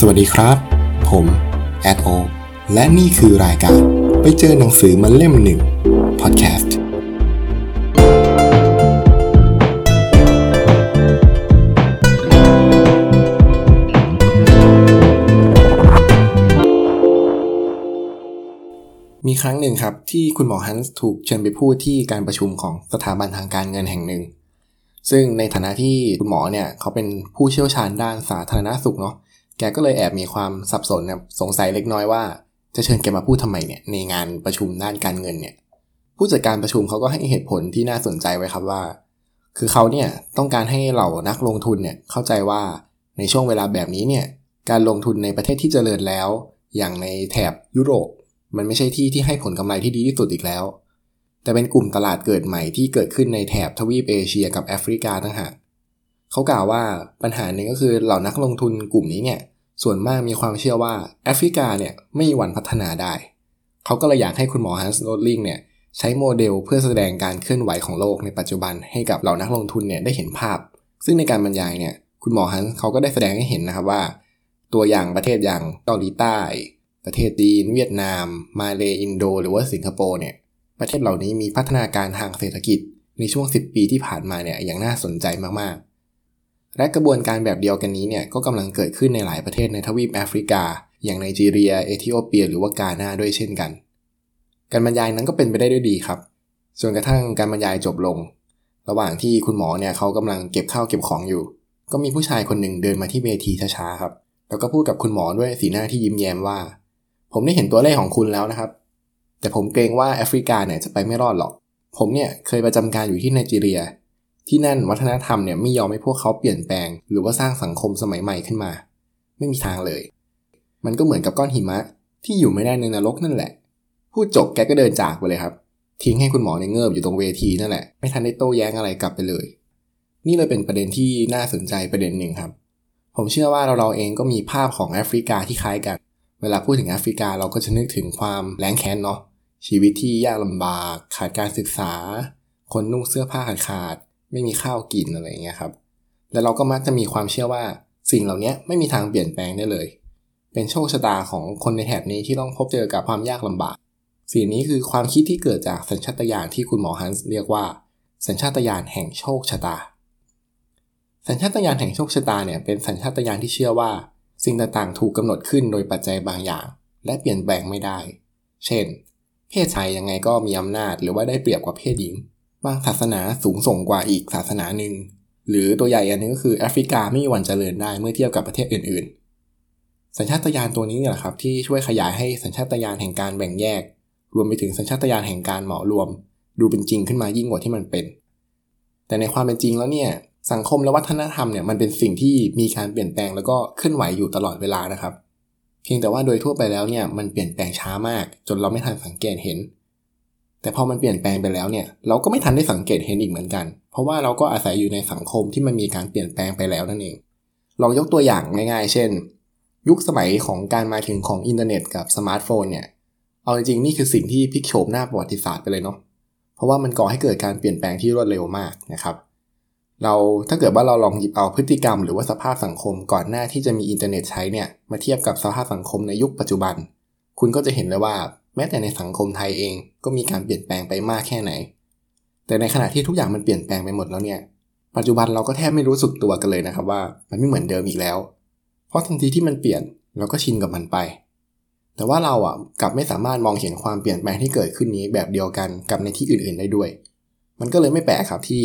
สวัสดีครับ ผมแอดโอและนี่คือรายการไปเจอหนังสือมาเล่มหนึ่งพอดแคสต์มีครั้งหนึ่งครับที่คุณหมอฮันส์ถูกเชิญไปพูดที่การประชุมของสถาบันทางการเงินแห่งหนึ่ง ซึ่งในฐานะที่คุณหมอเนี่ยเขาเป็นผู้เชี่ยวชาญด้านสาธารณสุขเนาะ แกก็เลยแอบมีความสับสนนะสงสัยเล็กน้อยว่า จะเชิญแกมาพูดทำไมเนี่ยในงานประชุมด้านการเงินเนี่ยผู้จัดการประชุมเขาก็ให้เหตุผลที่น่าสนใจไว้ครับว่า คือเขาเนี่ยต้องการให้เหล่านักลงทุนเนี่ยเข้าใจว่าในช่วงเวลาแบบนี้เนี่ยการลงทุนในประเทศที่เจริญแล้ว อย่างในแถบยุโรป มันไม่ใช่ที่ที่ให้ผลกำไรที่ดีที่สุดอีกแล้ว แต่เป็นกลุ่มตลาดเกิดใหม่ที่เกิดขึ้นในแถบทวีปเอเชียกับแอฟริกาต่างหาก เขากล่าวว่าปัญหาหนึ่งก็คือเหล่านักลงทุนกลุ่มนี้เนี่ยส่วนมากมีความเชื่อว่าแอฟริกาเนี่ยไม่มีวันพัฒนาได้ เขาก็เลยอยากให้คุณหมอฮันส์โรสลิงเนี่ยใช้โมเดลเพื่อแสดงการเคลื่อนไหวของโลกในปัจจุบันให้กับเหล่านักลงทุนเนี่ยได้เห็นภาพ ซึ่งในการบรรยายเนี่ยคุณหมอฮันส์เขาก็ได้แสดงให้เห็นนะครับว่า ตัวอย่างประเทศอย่างเกาหลีใต้ ประเทศจีนเวียดนาม มาเลอินโด หรือว่าสิงคโปร์เนี่ยประเทศเหล่านี้มีพัฒนาการทางเศรษฐกิจ ในช่วง 10 ปีที่ผ่านมาเนี่ยอย่างน่าสนใจมากๆ และกระบวนการแบบเดียวกันนี้เนี่ยก็กำลังเกิดขึ้นในหลายประเทศในทวีปแอฟริกา อย่างไนจีเรีย เอธิโอเปีย หรือว่ากาหน้าด้วยเช่นกัน การบรรยายนั้นก็เป็นไปได้ด้วยดีครับจนกระทั่งการบรรยายจบลง ระหว่างที่คุณหมอเนี่ยเขากำลังเก็บข้าวเก็บของอยู่ ก็มีผู้ชายคนหนึ่งเดินมาที่เวทีช้าๆครับ แล้วก็พูดกับคุณหมอด้วยสีหน้าที่ยิ้มแย้มว่า ผมได้เห็นตัวเลขของคุณแล้วนะครับ แต่ผมเกรงว่าแอฟริกาเนี่ยจะไปไม่รอดหรอก ผมเนี่ยเคยประจำการอยู่ที่ไนจีเรีย ที่นั่นวัฒนธรรมเนี่ยไม่ยอมให้พวกเขาเปลี่ยนแปลง หรือว่าสร้างสังคมสมัยใหม่ขึ้นมา ไม่มีทางเลย มันก็เหมือนกับก้อนหิมะ ที่อยู่ไม่ได้ในนรกนั่นแหละ พูดจบแกก็เดินจากไปเลยครับ ทิ้งให้คุณหมอในเงิบอยู่ตรงเวทีนั่นแหละ ไม่ทันได้โต้แย้งอะไรกลับไปเลย นี่เลยเป็นประเด็นที่น่าสนใจประเด็นหนึ่งครับ ผมเชื่อว่าเราเราเองก็มีภาพของแอฟริกาที่คล้ายกัน เวลาพูดถึงแอฟริกาเราก็จะนึกถึงความแรงแค้นเนาะชีวิตที่ยากลำบาก ขาดการศึกษา คนนุ่งเสื้อผ้าขาดขาด ไม่มีข้าวกินอะไรอย่างเงี้ยครับ และเราก็มักจะมีความเชื่อว่าสิ่งเหล่านี้ไม่มีทางเปลี่ยนแปลงได้เลย เป็นโชคชะตาของคนในแถบนี้ที่ต้องพบเจอกับความยากลำบาก สิ่งนี้คือความคิดที่เกิดจากสัญชาตญาณที่คุณหมอฮันส์เรียกว่า สัญชาตญาณแห่งโชคชะตา สัญชาตญาณแห่งโชคชะตาเนี่ยเป็นสัญชาตญาณที่เชื่อว่า สิ่งต่างๆ ถูกกำหนดขึ้นโดยปัจจัยบางอย่าง และเปลี่ยนแปลงไม่ได้ เช่น เพศชายยังไงก็มีอำนาจหรือว่าได้เปรียบกว่าเพศหญิง บางศาสนาสูงส่งกว่าอีกศาสนาหนึ่ง หรือตัวใหญ่อันนึงก็คือแอฟริกาไม่มีวันเจริญได้เมื่อเทียบกับประเทศอื่น ๆ สัญชาตญาณตัวนี้เนี่ยแหละครับที่ช่วยขยายให้สัญชาตญาณแห่งการแบ่งแยก รวมไปถึงสัญชาตญาณแห่งการเหมารวม ดูเป็นจริงขึ้นมายิ่งกว่าที่มันเป็น แต่ในความเป็นจริงแล้วเนี่ยสังคมและวัฒนธรรมเนี่ยมันเป็นสิ่งที่มีการเปลี่ยนแปลงแล้วก็เคลื่อนไหวอยู่ตลอดเวลานะครับ เพียงแต่ว่าโดยทั่วไปแล้วเนี่ยมันเปลี่ยนแปลงช้ามาก จนเราไม่ทันสังเกตเห็น แต่พอมันเปลี่ยนแปลงไปแล้วเนี่ยเราก็ไม่ทันได้สังเกตเห็นอีกเหมือนกัน เพราะว่าเราก็อาศัยอยู่ในสังคมที่มันมีการเปลี่ยนแปลงไปแล้วนั่นเองลองยกตัวอย่างง่ายๆ เช่น ยุคสมัยของการมาถึงของอินเทอร์เน็ตกับสมาร์ทโฟนเนี่ยเอาจริงๆนี่คือสิ่งที่พลิกโฉมหน้าประวัติศาสตร์ไปเลยเนาะเพราะว่ามันก่อให้เกิดการเปลี่ยนแปลงที่รวดเร็วมากนะครับ เราถ้าเกิดว่าเราลองหยิบเอาพฤติกรรม หรือว่าสภาพสังคมก่อนหน้าที่จะมีอินเทอร์เน็ตใช้เนี่ยมาเทียบกับสภาพสังคมในยุคปัจจุบัน คุณก็จะเห็นเลยว่า แม้แต่ในสังคมไทยเองก็มีการเปลี่ยนแปลงไปมากแค่ไหน แต่ในขณะที่ทุกอย่างมันเปลี่ยนแปลงไปหมดแล้วเนี่ย ปัจจุบันเราก็แทบไม่รู้สึกตัวกันเลยนะครับว่า มันไม่เหมือนเดิมอีกแล้ว เพราะทันทีที่มันเปลี่ยนเราก็ชินกับมันไป แต่ว่าเราอะกลับไม่สามารถมองเห็นความเปลี่ยนแปลงที่เกิดขึ้นนี้แบบเดียวกันกับในที่อื่นๆได้ด้วย มันก็เลยไม่แปลกครับที่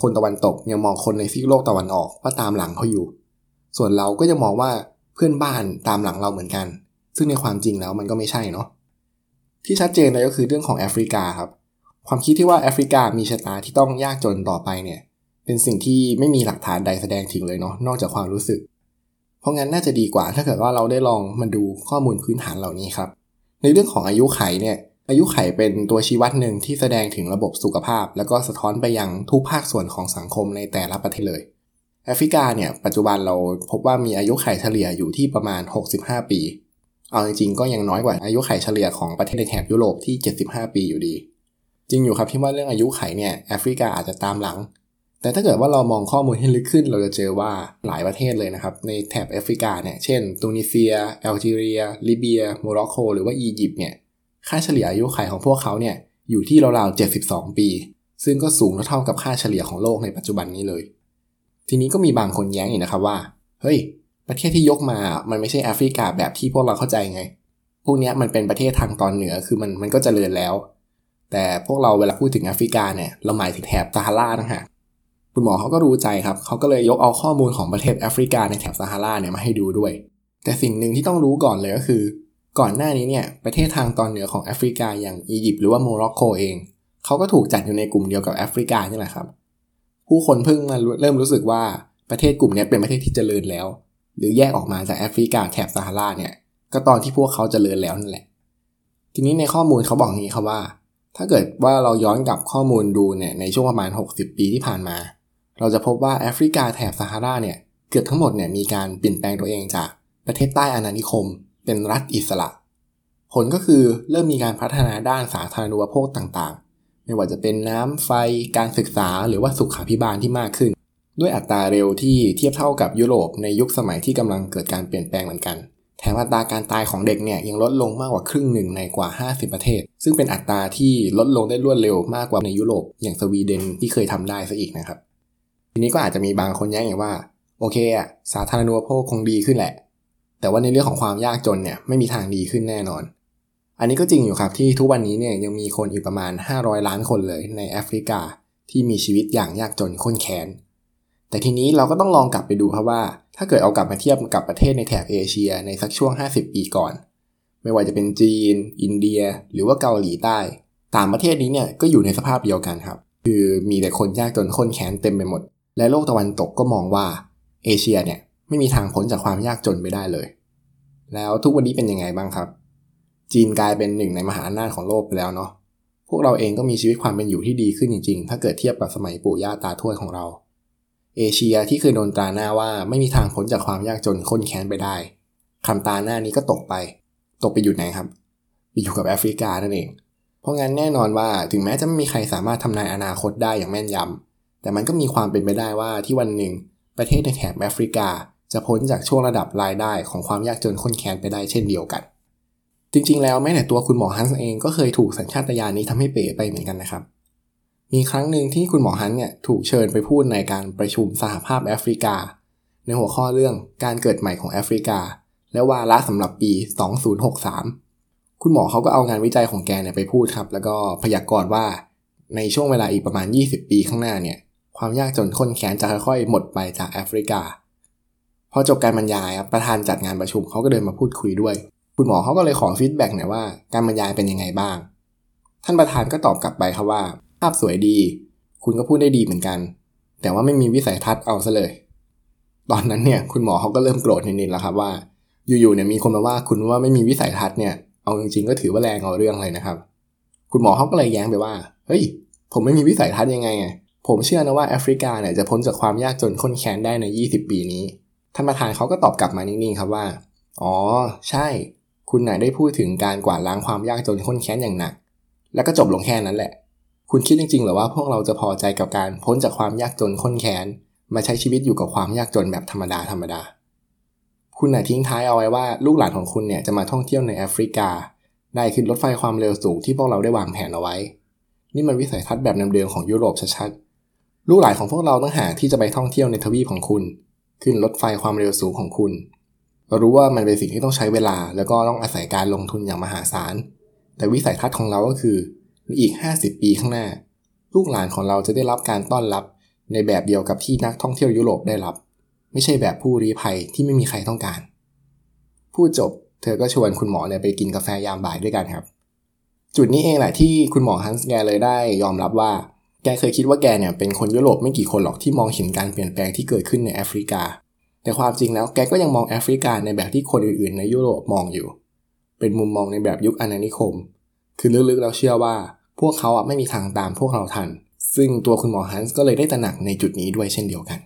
คนตะวันตกยังมองคนในซีกโลกตะวันออกว่าตามหลังเขาอยู่ ส่วนเราก็จะมองว่าเพื่อนบ้านตามหลังเราเหมือนกัน ซึ่งในความจริงแล้วมันก็ไม่ใช่เนาะ ที่ชัดเจนเลยก็คือเรื่องของแอฟริกาครับ ความคิดที่ว่าแอฟริกามีชะตาที่ต้องยากจนต่อไปเนี่ย เป็นสิ่งที่ไม่มีหลักฐานใดแสดงถึงเลยเนาะนอกจากความรู้สึก เพราะงั้นน่าจะดีกว่าถ้าเกิดว่าเราได้ลองมาดูข้อมูลพื้นฐานเหล่านี้ครับ ในเรื่องของอายุไขเนี่ยอายุไขเป็นตัวชี้วัดหนึ่งที่แสดงถึงระบบสุขภาพ แล้วก็สะท้อนไปยังทุกภาคส่วนของสังคมในแต่ละประเทศเลย แอฟริกาเนี่ยปัจจุบันเราพบว่ามีอายุไขเฉลี่ยอยู่ที่ประมาณ 65 ปี เอาจริงๆก็ยังน้อยกว่าอายุขัยเฉลี่ยของประเทศในแถบยุโรปที่ 75 ปีอยู่ดี จริงอยู่ครับที่ว่าเรื่องอายุขัยเนี่ยแอฟริกาอาจจะตามหลัง แต่ถ้าเกิดว่าเรามองข้อมูลให้ลึกขึ้น เราจะเจอว่าหลายประเทศเลยนะครับในแถบแอฟริกาเนี่ยเช่นตูนิเซียแอลจีเรียลิเบียโมร็อกโกหรือว่าอียิปต์เนี่ยค่าเฉลี่ยอายุขัยของพวกเขาเนี่ยอยู่ที่ราวๆ72 ปี ซึ่งก็สูงเท่ากับค่าเฉลี่ยของโลกในปัจจุบันนี้เลย ทีนี้ก็มีบางคนแย้งอีกนะครับว่า เฮ้ย ประเทศที่ยกมา มันไม่ใช่แอฟริกาแบบที่พวกเราเข้าใจไง พวกนี้มันเป็นประเทศทางตอนเหนือ คือมันมันก็จเจริญแล้ว แต่พวกเราเวลาพูดถึงแอฟริกาเนี่ย เราหมายถึงแถบซาฮาราต่างหากคุณหมอเขาก็รู้ใจครับ เขาก็เลยยกเอาข้อมูลของประเทศแอฟริกาในแถบซาฮาราเนี่ยมาให้ดูด้วย แต่สิ่งหนึ่งที่ต้องรู้ก่อนเลยก็คือ ก่อนหน้านี้เนี่ย ประเทศทางตอนเหนือของแอฟริกาอย่างอียิปต์หรือว่าโมร็อกโกเอง เขาก็ถูกจัดอยู่ในกลุ่มเดียวกับแอฟริกานี่แหละครับ ผู้คนเพิ่งมาเริ่มรู้สึกว่าประเทศกลุ่มนี้เป็นประเทศที่เจริญแล้ว หรือแยกออกมาจากแอฟริกาแถบซาฮาราเนี่ย ก็ตอนที่พวกเขาจเจริญแล้วนั่นแหละ ทีนี้ในข้อมูลเขาบอกงี้ครับว่า ถ้าเกิดว่าเราย้อนกลับข้อมูลดูเนี่ยในช่วงประมาณ 60 ปีที่ผ่านมา เราจะพบว่าแอฟริกาแถบซาฮาราเนี่ยเกือบทั้งหมดเนี่ยมีการเปลี่ยนแปลงตัวเองจากประเทศใต้อาณานิคม เป็นรัฐอิสระ ผลก็คือเริ่มมีการพัฒนาด้านสาธารณูปโภคต่างๆ ไม่ว่าจะเป็นน้ำไฟการศึกษาหรือว่าสุขาพิบาลที่มากขึ้น ด้วยอัตราเร็วที่เทียบเท่ากับยุโรปในยุคสมัยที่กำลังเกิดการเปลี่ยนแปลงเหมือนกัน แถมอัตราการตายของเด็กเนี่ยยังลดลงมากกว่าครึ่งหนึ่งในกว่า 50 ประเทศ ซึ่งเป็นอัตราที่ลดลงได้รวดเร็วมากกว่าในยุโรปอย่างสวีเดนที่เคยทำได้ซะอีกนะครับ ทีนี้ก็อาจจะมีบางคนแย้งว่า โอเคอะสาธารณูปโภคคงดีขึ้นแหละ แต่ว่าในเรื่องของความยากจนเนี่ยไม่มีทางดีขึ้นแน่นอนอันนี้ก็จริงอยู่ครับที่ทุกวันนี้เนี่ยยังมีคนอีกประมาณ 500 ล้านคนเลยในแอฟริกา ที่มีชีวิตอย่างยากจนข้นแค้น แต่ทีนี้เราก็ต้องลองกลับไปดูครับว่า ถ้าเกิดเอากลับมาเทียบกับประเทศในแถบเอเชียในสักช่วง 50 ปีก่อน ไม่ว่าจะเป็นจีน อินเดีย หรือว่าเกาหลีใต้ต่างประเทศนี้เนี่ยก็อยู่ในสภาพเดียวกันครับ คือมีแต่คนยากจนข้นแค้นเต็มไปหมด และโลกตะวันตกก็มองว่าเอเชียเนี่ยไม่มีทางพ้นจากความยากจนไปได้เลย แล้วทุกวันนี้เป็นยังไงบ้างครับ จีนกลายเป็นหนึ่งในมหาอำนาจของโลกไปแล้วเนาะพวกเราเองก็มีชีวิตความเป็นอยู่ที่ดีขึ้นจริงๆ ถ้าเกิดเทียบกับสมัยปู่ย่าตาทวดของเรา เอเชียที่เคยโดนตราหน้าว่าไม่มีทางพ้นจากความยากจนค้นแค้นไปได้คำตาหน้านี้ก็ตกไป ตกไปอยู่ไหนครับ ไปอยู่กับแอฟริกานั่นเอง เพราะงั้นแน่นอนว่าถึงแม้จะไม่มีใครสามารถทำนายอนาคตได้อย่างแม่นยำแต่มันก็มีความเป็นไปได้ว่าที่วันหนึ่ง ประเทศในแถบแอฟริกา จะพ้นจากช่วงระดับรายได้ของความยากจนข้นแค้นไปได้เช่นเดียวกัน จริงๆ แล้วแม้แต่ตัวคุณหมอฮันส์เองก็เคยถูกสัญชาตญาณนี้ทำให้เป๋ไปเหมือนกันนะครับ มีครั้งหนึ่งที่คุณหมอฮันเนี่ยถูกเชิญไปพูดในการประชุมสหภาพแอฟริกา ในหัวข้อเรื่องการเกิดใหม่ของแอฟริกา และวาระสำหรับปี 2063 คุณหมอเขาก็เอางานวิจัยของแกเนี่ยไปพูดครับ แล้วก็พยากรณ์ว่าในช่วงเวลาอีกประมาณ 20 ปีข้างหน้าเนี่ยความยากจนข้นแค้นจะค่อยๆ หมดไปจากแอฟริกา พอจบการบรรยายประธานจัดงานประชุมเขาก็เดินมาพูดคุยด้วย คุณหมอเขาก็เลยขอฟีดแบ็กหน่อยว่าการบรรยายเป็นยังไงบ้าง ท่านประธานก็ตอบกลับไปครับว่าาพสวยดี คุณก็พูดได้ดีเหมือนกัน แต่ว่าไม่มีวิสัยทัศน์เอาซะเลย ตอนนั้นเนี่ยคุณหมอเขาก็เริ่มโกรธนิดๆแล้วครับว่า อยู่ๆเนี่ยมีคนมาว่าคุณว่าไม่มีวิสัยทัศน์เนี่ยเอาจริงๆก็ถือว่าแรงเอาเรื่องเลยนะครับ คุณหมอเขาก็เลยแย้งไปว่าเฮ้ย ผมไม่มีวิสัยทัศน์ยังไงไงผมเชื่อนะว่าแอฟริกาเนี่ยจะพ้นจากความยากจนข้นแค้นได้ใน 20 ปีนี้ท่านประธานเขาก็ตอบกลับมานิ่งๆครับว่า อ๋อ ใช่ คุณไหนได้พูดถึงการกวาดล้างความยากจนข้นแค้นอย่างหนัก แล้วก็จบลงแค่นั้นแหละ คุณคิดจริงๆหรือว่าพวกเราจะพอใจกับการพ้นจากความยากจนข้นแค้นมาใช้ชีวิตอยู่กับความยากจนแบบธรรมดาธรรมดา คุณไหนทิ้งท้ายเอาไว้ว่าลูกหลานของคุณเนี่ยจะมาท่องเที่ยวในแอฟริกา ได้ขึ้นรถไฟความเร็วสูงที่พวกเราได้วางแผนเอาไว้ นี่มันวิสัยทัศน์แบบเดิมๆของยุโรปชัดๆ ลูกหลานของพวกเราต้องหาที่จะไปท่องเที่ยวในทวีปของคุณ ขึ้นรถไฟความเร็วสูงของคุณเรารู้ว่ามันเป็นสิ่งที่ต้องใช้เวลา แล้วก็ต้องอาศัยการลงทุนอย่างมหาศาล แต่วิสัยทัศน์ของเราก็คือ อีก 50 ปีข้างหน้า ลูกหลานของเราจะได้รับการต้อนรับในแบบเดียวกับที่นักท่องเที่ยวยุโรปได้รับ ไม่ใช่แบบผู้รีภัยที่ไม่มีใครต้องการ พูดจบเธอก็ชวนคุณหมอเนี่ยไปกินกาแฟยามบ่ายด้วยกันครับ จุดนี้เองแหละที่คุณหมอฮันส์แกเลยได้ยอมรับว่า แกเคยคิดว่าแกเนี่ยเป็นคนยุโรปไม่กี่คนหรอกที่มองเห็นการเปลี่ยนแปลงที่เกิดขึ้นในแอฟริกา แต่ความจริงแล้วแกก็ยังมองแอฟริกาในแบบที่คนอื่นๆ ในยุโรปมองอยู่ เป็นมุมมองในแบบยุคอาณานิคม คือลึกๆเราเชื่อว่า พวกเขาไม่มีทางตามพวกเราทัน ซึ่งตัวคุณหมอฮันส์ก็เลยได้ตระหนักในจุดนี้ด้วยเช่นเดียวกัน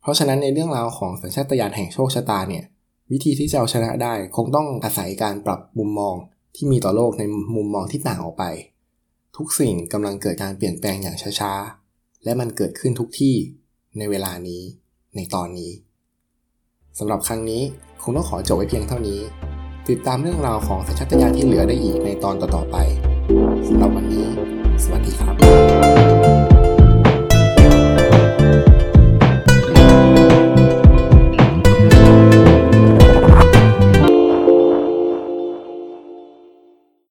เพราะฉะนั้นในเรื่องราวของสัญชาตญาณแห่งโชคชะตาเนี่ยวิธีที่จะเอาชนะได้คงต้องอาศัยการปรับมุมมองที่มีต่อโลกในมุมมองที่ต่างออกไป ทุกสิ่งกำลังเกิดการเปลี่ยนแปลงอย่างช้าๆ และมันเกิดขึ้นทุกที่ในเวลานี้ในตอนนี้สำหรับครั้งนี้คงต้องขอจบไว้เพียงเท่านี้ ติดตามเรื่องราวของสัญชาตญาณที่เหลือได้อีกในตอนต่อๆไปสำหรับวันนี้ สวัสดีครับ